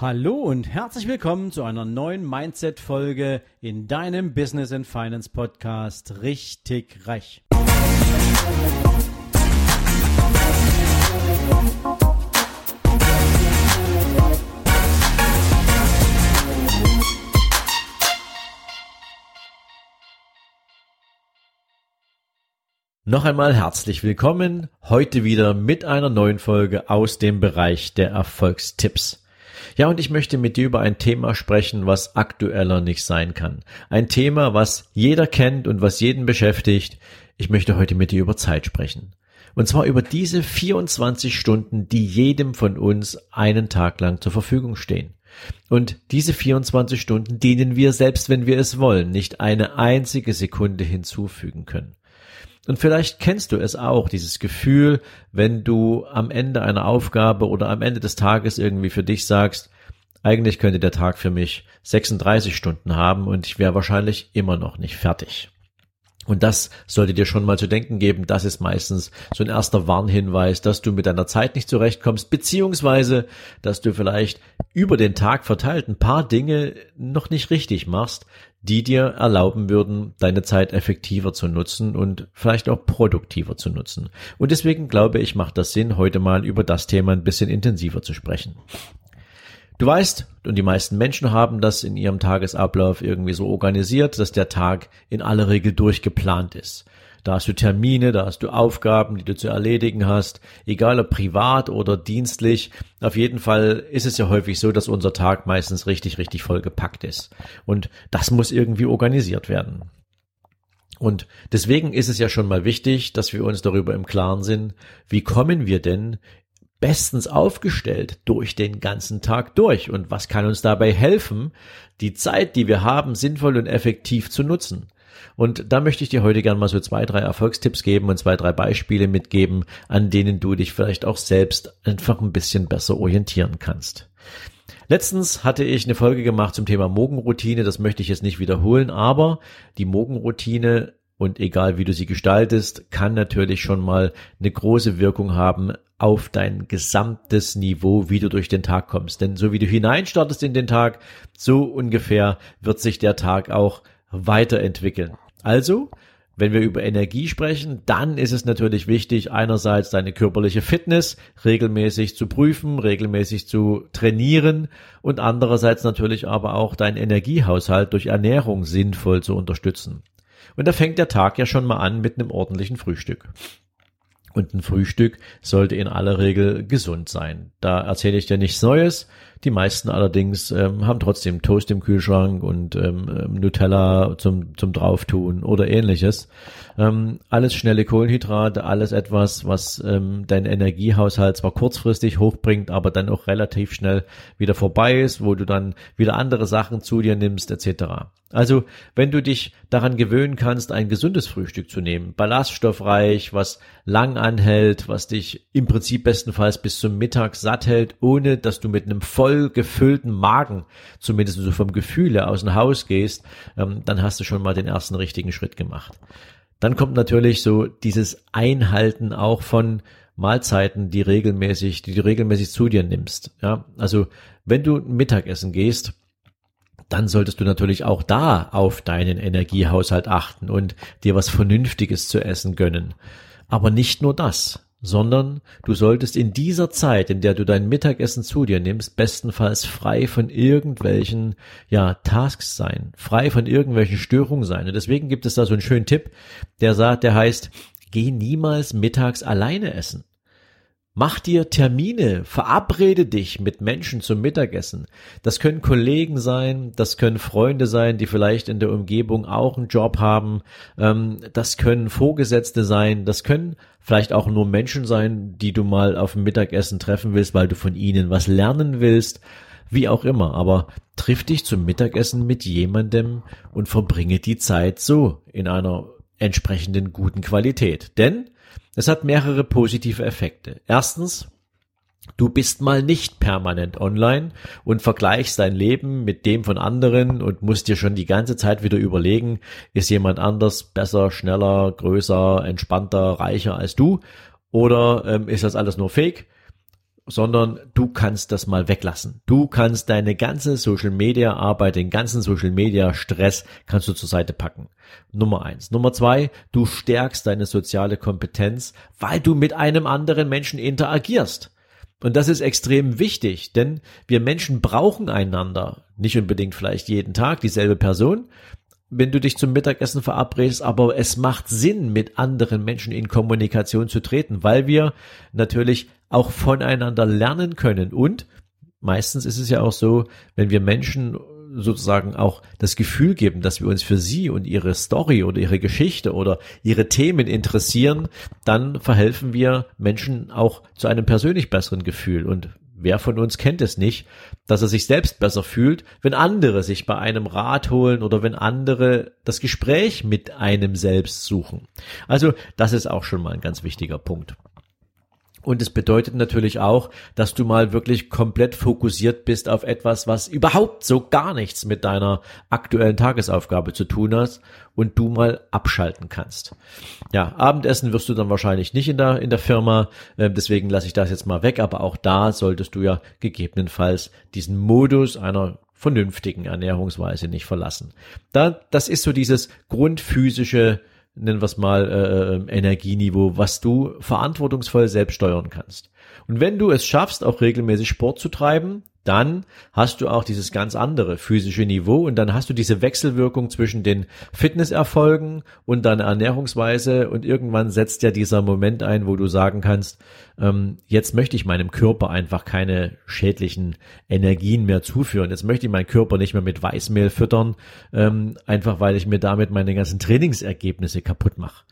Hallo und herzlich willkommen zu einer neuen Mindset-Folge in deinem Business and Finance Podcast Richtig Reich. Noch einmal herzlich willkommen, heute wieder mit einer neuen Folge aus dem Bereich der Erfolgstipps. Ja, und ich möchte mit dir über ein Thema sprechen, was aktueller nicht sein kann. Ein Thema, was jeder kennt und was jeden beschäftigt. Ich möchte heute mit dir über Zeit sprechen. Und zwar über diese 24 Stunden, die jedem von uns einen Tag lang zur Verfügung stehen. Und diese 24 Stunden, denen wir selbst, wenn wir es wollen, nicht eine einzige Sekunde hinzufügen können. Und vielleicht kennst du es auch, dieses Gefühl, wenn du am Ende einer Aufgabe oder am Ende des Tages irgendwie für dich sagst, eigentlich könnte der Tag für mich 36 Stunden haben und ich wäre wahrscheinlich immer noch nicht fertig. Und das sollte dir schon mal zu denken geben. Das ist meistens so ein erster Warnhinweis, dass du mit deiner Zeit nicht zurechtkommst, beziehungsweise, dass du vielleicht über den Tag verteilt ein paar Dinge noch nicht richtig machst, die dir erlauben würden, deine Zeit effektiver zu nutzen und vielleicht auch produktiver zu nutzen. Und deswegen glaube ich, macht das Sinn, heute mal über das Thema ein bisschen intensiver zu sprechen. Du weißt, und die meisten Menschen haben das in ihrem Tagesablauf irgendwie so organisiert, dass der Tag in aller Regel durchgeplant ist. Da hast du Termine, da hast du Aufgaben, die du zu erledigen hast, egal ob privat oder dienstlich. Auf jeden Fall ist es ja häufig so, dass unser Tag meistens richtig, richtig voll gepackt ist. Und das muss irgendwie organisiert werden. Und deswegen ist es ja schon mal wichtig, dass wir uns darüber im Klaren sind, wie kommen wir denn bestens aufgestellt durch den ganzen Tag durch. Und was kann uns dabei helfen, die Zeit, die wir haben, sinnvoll und effektiv zu nutzen? Und da möchte ich dir heute gerne mal so zwei, drei Erfolgstipps geben und zwei, drei Beispiele mitgeben, an denen du dich vielleicht auch selbst einfach ein bisschen besser orientieren kannst. Letztens hatte ich eine Folge gemacht zum Thema Morgenroutine, das möchte ich jetzt nicht wiederholen, aber die Morgenroutine und egal wie du sie gestaltest, kann natürlich schon mal eine große Wirkung haben auf dein gesamtes Niveau, wie du durch den Tag kommst. Denn so wie du hineinstartest in den Tag, so ungefähr wird sich der Tag auch weiterentwickeln. Also, wenn wir über Energie sprechen, dann ist es natürlich wichtig, einerseits deine körperliche Fitness regelmäßig zu prüfen, regelmäßig zu trainieren und andererseits natürlich aber auch deinen Energiehaushalt durch Ernährung sinnvoll zu unterstützen. Und da fängt der Tag ja schon mal an mit einem ordentlichen Frühstück. Und ein Frühstück sollte in aller Regel gesund sein. Da erzähle ich dir nichts Neues. Die meisten allerdings ähm, haben trotzdem Toast im Kühlschrank und ähm, ähm, Nutella zum, zum Drauftun oder ähnliches. Ähm, alles schnelle Kohlenhydrate, alles etwas, was ähm, deinen Energiehaushalt zwar kurzfristig hochbringt, aber dann auch relativ schnell wieder vorbei ist, wo du dann wieder andere Sachen zu dir nimmst etc. Also, wenn du dich daran gewöhnen kannst, ein gesundes Frühstück zu nehmen, ballaststoffreich, was lang anhält, was dich im Prinzip bestenfalls bis zum Mittag satt hält, ohne dass du mit einem voll gefüllten Magen, zumindest so vom Gefühl her, aus dem Haus gehst, ähm, dann hast du schon mal den ersten richtigen Schritt gemacht. Dann kommt natürlich so dieses Einhalten auch von Mahlzeiten, die regelmäßig, die du regelmäßig zu dir nimmst. Ja, also wenn du Mittagessen gehst, dann solltest du natürlich auch da auf deinen Energiehaushalt achten und dir was Vernünftiges zu essen gönnen. Aber nicht nur das, sondern du solltest in dieser Zeit, in der du dein Mittagessen zu dir nimmst, bestenfalls frei von irgendwelchen, ja, Tasks sein, frei von irgendwelchen Störungen sein. Und deswegen gibt es da so einen schönen Tipp, der sagt, der heißt, geh niemals mittags alleine essen. Mach dir Termine, verabrede dich mit Menschen zum Mittagessen. Das können Kollegen sein, das können Freunde sein, die vielleicht in der Umgebung auch einen Job haben, ähm, das können Vorgesetzte sein, das können vielleicht auch nur Menschen sein, die du mal auf dem Mittagessen treffen willst, weil du von ihnen was lernen willst, wie auch immer. Aber triff dich zum Mittagessen mit jemandem und verbringe die Zeit so in einer entsprechenden guten Qualität. Denn es hat mehrere positive Effekte. Erstens, Du bist mal nicht permanent online und vergleichst dein Leben mit dem von anderen und musst dir schon die ganze Zeit wieder überlegen, ist jemand anders besser, schneller, größer, entspannter, reicher als du oder ähm, ist das alles nur Fake? Sondern du kannst das mal weglassen. Du kannst deine ganze Social Media Arbeit, den ganzen Social Media Stress kannst du zur Seite packen. Nummer eins. Nummer zwei, du stärkst deine soziale Kompetenz, weil du mit einem anderen Menschen interagierst. Und das ist extrem wichtig, denn wir Menschen brauchen einander. Nicht unbedingt vielleicht jeden Tag dieselbe Person, wenn du dich zum Mittagessen verabredest, aber es macht Sinn, mit anderen Menschen in Kommunikation zu treten, weil wir natürlich auch voneinander lernen können. Und meistens ist es ja auch so, wenn wir Menschen sozusagen auch das Gefühl geben, dass wir uns für sie und ihre Story oder ihre Geschichte oder ihre Themen interessieren, dann verhelfen wir Menschen auch zu einem persönlich besseren Gefühl. Und Wer von uns kennt es nicht, dass er sich selbst besser fühlt, wenn andere sich bei einem Rat holen oder wenn andere das Gespräch mit einem selbst suchen. Also das ist auch schon mal ein ganz wichtiger Punkt. Und es bedeutet natürlich auch, dass du mal wirklich komplett fokussiert bist auf etwas, was überhaupt so gar nichts mit deiner aktuellen Tagesaufgabe zu tun hat und du mal abschalten kannst. Ja, Abendessen wirst du dann wahrscheinlich nicht in der, in der Firma, äh, deswegen lasse ich das jetzt mal weg, aber auch da solltest du ja gegebenenfalls diesen Modus einer vernünftigen Ernährungsweise nicht verlassen. Da, das ist so dieses grundphysische nennen wir es mal, äh, äh, Energieniveau, was du verantwortungsvoll selbst steuern kannst. Und wenn du es schaffst, auch regelmäßig Sport zu treiben, dann hast du auch dieses ganz andere physische Niveau und dann hast du diese Wechselwirkung zwischen den Fitnesserfolgen und deiner Ernährungsweise und irgendwann setzt ja dieser Moment ein, wo du sagen kannst, ähm, jetzt möchte ich meinem Körper einfach keine schädlichen Energien mehr zuführen. Jetzt möchte ich meinen Körper nicht mehr mit Weißmehl füttern, ähm, einfach weil ich mir damit meine ganzen Trainingsergebnisse kaputt mache.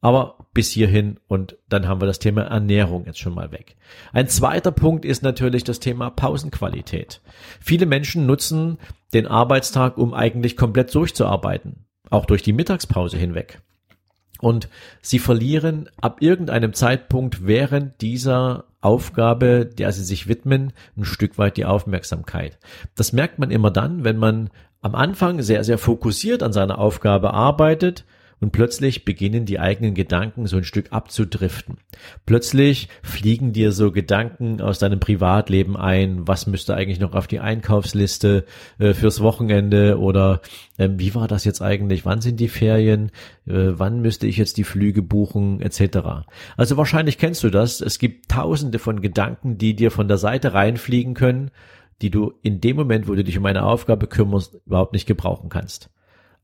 Aber bis hierhin und dann haben wir das Thema Ernährung jetzt schon mal weg. Ein zweiter Punkt ist natürlich das Thema Pausenqualität. Viele Menschen nutzen den Arbeitstag, um eigentlich komplett durchzuarbeiten, auch durch die Mittagspause hinweg. Und sie verlieren ab irgendeinem Zeitpunkt während dieser Aufgabe, der sie sich widmen, ein Stück weit die Aufmerksamkeit. Das merkt man immer dann, wenn man am Anfang sehr, sehr fokussiert an seiner Aufgabe arbeitet, und plötzlich beginnen die eigenen Gedanken so ein Stück abzudriften. Plötzlich fliegen dir so Gedanken aus deinem Privatleben ein, was müsste eigentlich noch auf die Einkaufsliste äh, fürs Wochenende oder äh, wie war das jetzt eigentlich, wann sind die Ferien, äh, wann müsste ich jetzt die Flüge buchen? Etc. Also wahrscheinlich kennst du das, es gibt tausende von Gedanken, die dir von der Seite reinfliegen können, die du in dem Moment, wo du dich um eine Aufgabe kümmerst, überhaupt nicht gebrauchen kannst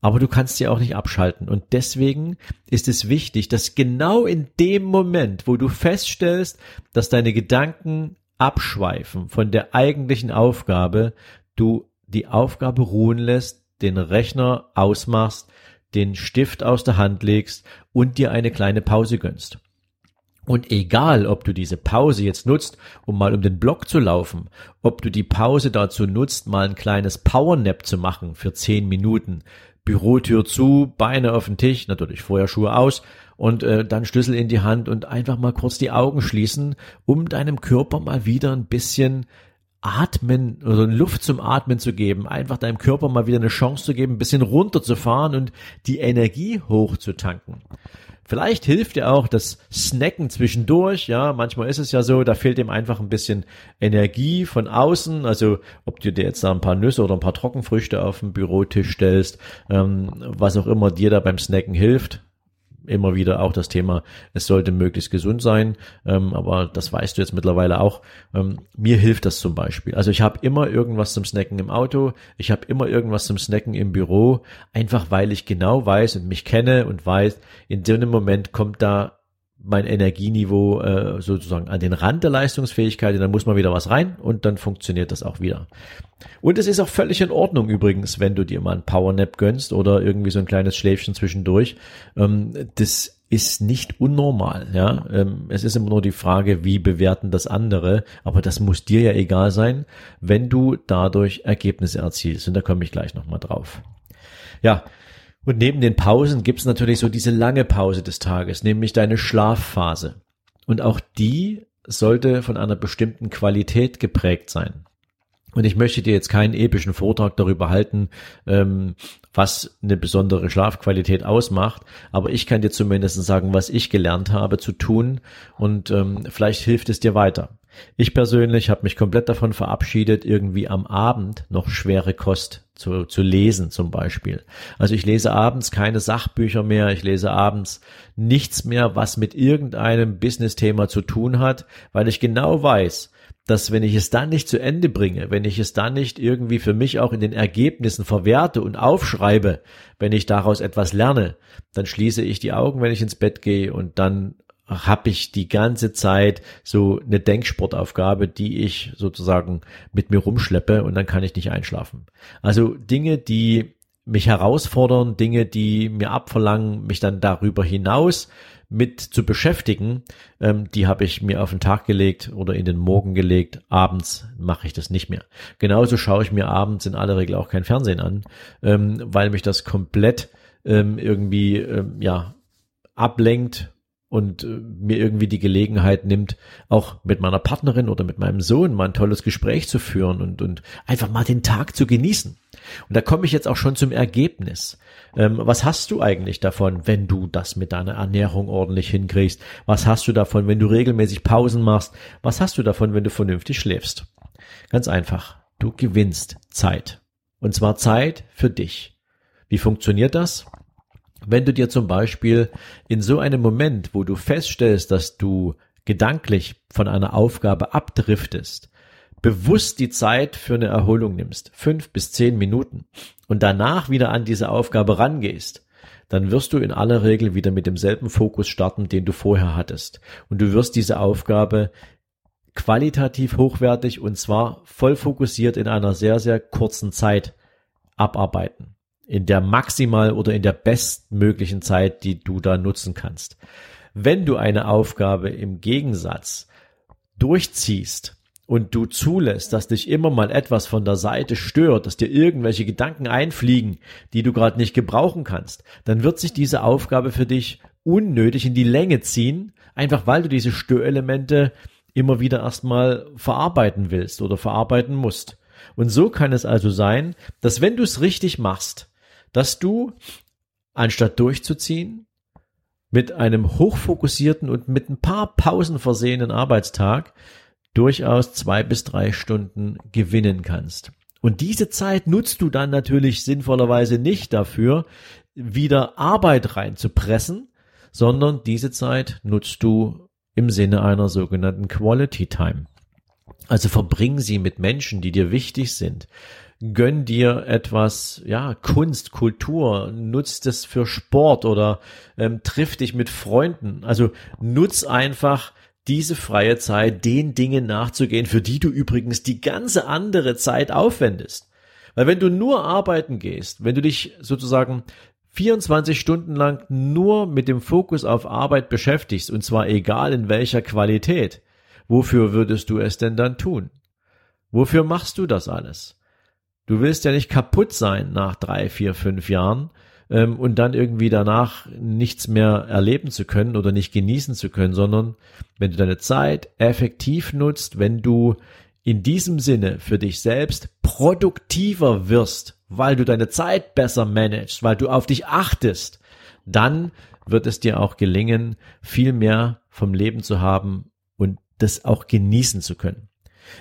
aber du kannst sie auch nicht abschalten. Und deswegen ist es wichtig, dass genau in dem Moment, wo du feststellst, dass deine Gedanken abschweifen von der eigentlichen Aufgabe, du die Aufgabe ruhen lässt, den Rechner ausmachst, den Stift aus der Hand legst und dir eine kleine Pause gönnst. Und egal, ob du diese Pause jetzt nutzt, um mal um den Block zu laufen, ob du die Pause dazu nutzt, mal ein kleines Powernap zu machen für zehn Minuten, Bürotür zu, Beine auf den Tisch, natürlich vorher Schuhe aus und äh, dann Schlüssel in die Hand und einfach mal kurz die Augen schließen, um deinem Körper mal wieder ein bisschen Atmen oder Luft zum Atmen zu geben, einfach deinem Körper mal wieder eine Chance zu geben, ein bisschen runterzufahren und die Energie hochzutanken. Vielleicht hilft dir auch das Snacken zwischendurch. Ja, manchmal ist es ja so, da fehlt ihm einfach ein bisschen Energie von außen. Also ob du dir jetzt da ein paar Nüsse oder ein paar Trockenfrüchte auf den Bürotisch stellst, ähm, was auch immer dir da beim Snacken hilft immer wieder auch das Thema, es sollte möglichst gesund sein, ähm, aber das weißt du jetzt mittlerweile auch. Ähm, mir hilft das zum Beispiel. Also ich habe immer irgendwas zum Snacken im Auto, ich habe immer irgendwas zum Snacken im Büro, einfach weil ich genau weiß und mich kenne und weiß, in einem Moment kommt da mein Energieniveau äh, sozusagen an den Rand der Leistungsfähigkeit, dann muss man wieder was rein und dann funktioniert das auch wieder. Und es ist auch völlig in Ordnung übrigens, wenn du dir mal ein Powernap gönnst oder irgendwie so ein kleines Schläfchen zwischendurch. Ähm, das ist nicht unnormal, ja. Ähm, es ist immer nur die Frage, wie bewerten das andere, aber das muss dir ja egal sein, wenn du dadurch Ergebnisse erzielst. Und da komme ich gleich nochmal drauf. Ja, und neben den Pausen gibt's natürlich so diese lange Pause des Tages, nämlich deine Schlafphase. Und auch die sollte von einer bestimmten Qualität geprägt sein. Und ich möchte dir jetzt keinen epischen Vortrag darüber halten, ähm, was eine besondere Schlafqualität ausmacht, aber ich kann dir zumindest sagen, was ich gelernt habe zu tun und ähm, vielleicht hilft es dir weiter. Ich persönlich habe mich komplett davon verabschiedet, irgendwie am Abend noch schwere Kost zu, zu lesen zum Beispiel. Also ich lese abends keine Sachbücher mehr, ich lese abends nichts mehr, was mit irgendeinem Business-Thema zu tun hat, weil ich genau weiß, dass wenn ich es dann nicht zu Ende bringe, wenn ich es dann nicht irgendwie für mich auch in den Ergebnissen verwerte und aufschreibe, wenn ich daraus etwas lerne, dann schließe ich die Augen, wenn ich ins Bett gehe und dann habe ich die ganze Zeit so eine Denksportaufgabe, die ich sozusagen mit mir rumschleppe und dann kann ich nicht einschlafen. Also Dinge, die mich herausfordern, Dinge, die mir abverlangen, mich dann darüber hinaus mit zu beschäftigen, ähm, die habe ich mir auf den Tag gelegt oder in den Morgen gelegt. Abends mache ich das nicht mehr. Genauso schaue ich mir abends in aller Regel auch kein Fernsehen an, ähm, weil mich das komplett ähm, irgendwie ähm, ja ablenkt und äh, mir irgendwie die Gelegenheit nimmt, auch mit meiner Partnerin oder mit meinem Sohn mal ein tolles Gespräch zu führen und, und einfach mal den Tag zu genießen. Und da komme ich jetzt auch schon zum Ergebnis. Ähm, was hast du eigentlich davon, wenn du das mit deiner Ernährung ordentlich hinkriegst? Was hast du davon, wenn du regelmäßig Pausen machst? Was hast du davon, wenn du vernünftig schläfst? Ganz einfach. Du gewinnst Zeit. Und zwar Zeit für dich. Wie funktioniert das? Wenn du dir zum Beispiel in so einem Moment, wo du feststellst, dass du gedanklich von einer Aufgabe abdriftest, bewusst die Zeit für eine Erholung nimmst, fünf bis zehn Minuten, und danach wieder an diese Aufgabe rangehst, dann wirst du in aller Regel wieder mit demselben Fokus starten, den du vorher hattest. Und du wirst diese Aufgabe qualitativ hochwertig und zwar voll fokussiert in einer sehr, sehr kurzen Zeit abarbeiten. In der maximal oder in der bestmöglichen Zeit, die du da nutzen kannst. Wenn du eine Aufgabe im Gegensatz durchziehst, und du zulässt, dass dich immer mal etwas von der Seite stört, dass dir irgendwelche Gedanken einfliegen, die du gerade nicht gebrauchen kannst, dann wird sich diese Aufgabe für dich unnötig in die Länge ziehen, einfach weil du diese Störelemente immer wieder erstmal verarbeiten willst oder verarbeiten musst. Und so kann es also sein, dass wenn du es richtig machst, dass du anstatt durchzuziehen, mit einem hochfokussierten und mit ein paar Pausen versehenen Arbeitstag durchaus zwei bis drei Stunden gewinnen kannst. Und diese Zeit nutzt du dann natürlich sinnvollerweise nicht dafür, wieder Arbeit reinzupressen, sondern diese Zeit nutzt du im Sinne einer sogenannten Quality Time. Also verbring sie mit Menschen, die dir wichtig sind. Gönn dir etwas, ja, Kunst, Kultur, nutzt es für Sport oder ähm, triff dich mit Freunden. Also nutz einfach diese freie Zeit den Dingen nachzugehen, für die du übrigens die ganze andere Zeit aufwendest. Weil wenn du nur arbeiten gehst, wenn du dich sozusagen 24 Stunden lang nur mit dem Fokus auf Arbeit beschäftigst, und zwar egal in welcher Qualität, wofür würdest du es denn dann tun? Wofür machst du das alles? Du willst ja nicht kaputt sein nach drei, vier, fünf Jahren, ähm, und dann irgendwie danach nichts mehr erleben zu können oder nicht genießen zu können, sondern wenn du deine Zeit effektiv nutzt, wenn du in diesem Sinne für dich selbst produktiver wirst, weil du deine Zeit besser managst, weil du auf dich achtest, dann wird es dir auch gelingen, viel mehr vom Leben zu haben und das auch genießen zu können.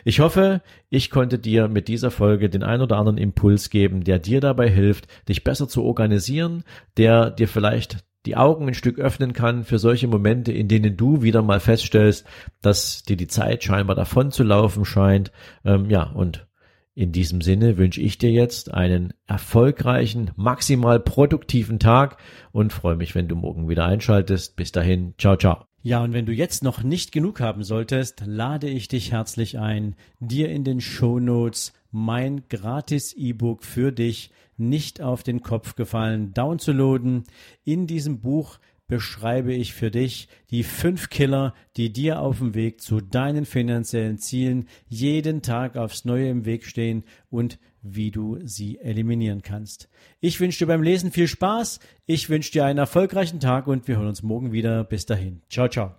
Ich hoffe, ich konnte dir mit dieser Folge den ein oder anderen Impuls geben, der dir dabei hilft, dich besser zu organisieren, der dir vielleicht die Augen ein Stück öffnen kann für solche Momente, in denen du wieder mal feststellst, dass dir die Zeit scheinbar davon zu laufen scheint. Ähm, ja, und in diesem Sinne wünsche ich dir jetzt einen erfolgreichen, maximal produktiven Tag und freue mich, wenn du morgen wieder einschaltest. Bis dahin, ciao, ciao. Ja, und wenn du jetzt noch nicht genug haben solltest, lade ich dich herzlich ein, dir in den Show Notes mein gratis E-Book für dich nicht auf den Kopf gefallen downzuladen. In diesem Buch beschreibe ich für dich die fünf Killer, die dir auf dem Weg zu deinen finanziellen Zielen jeden Tag aufs Neue im Weg stehen und wie du sie eliminieren kannst. Ich wünsche dir beim Lesen viel Spaß, ich wünsche dir einen erfolgreichen Tag und wir hören uns morgen wieder. Bis dahin. Ciao, ciao.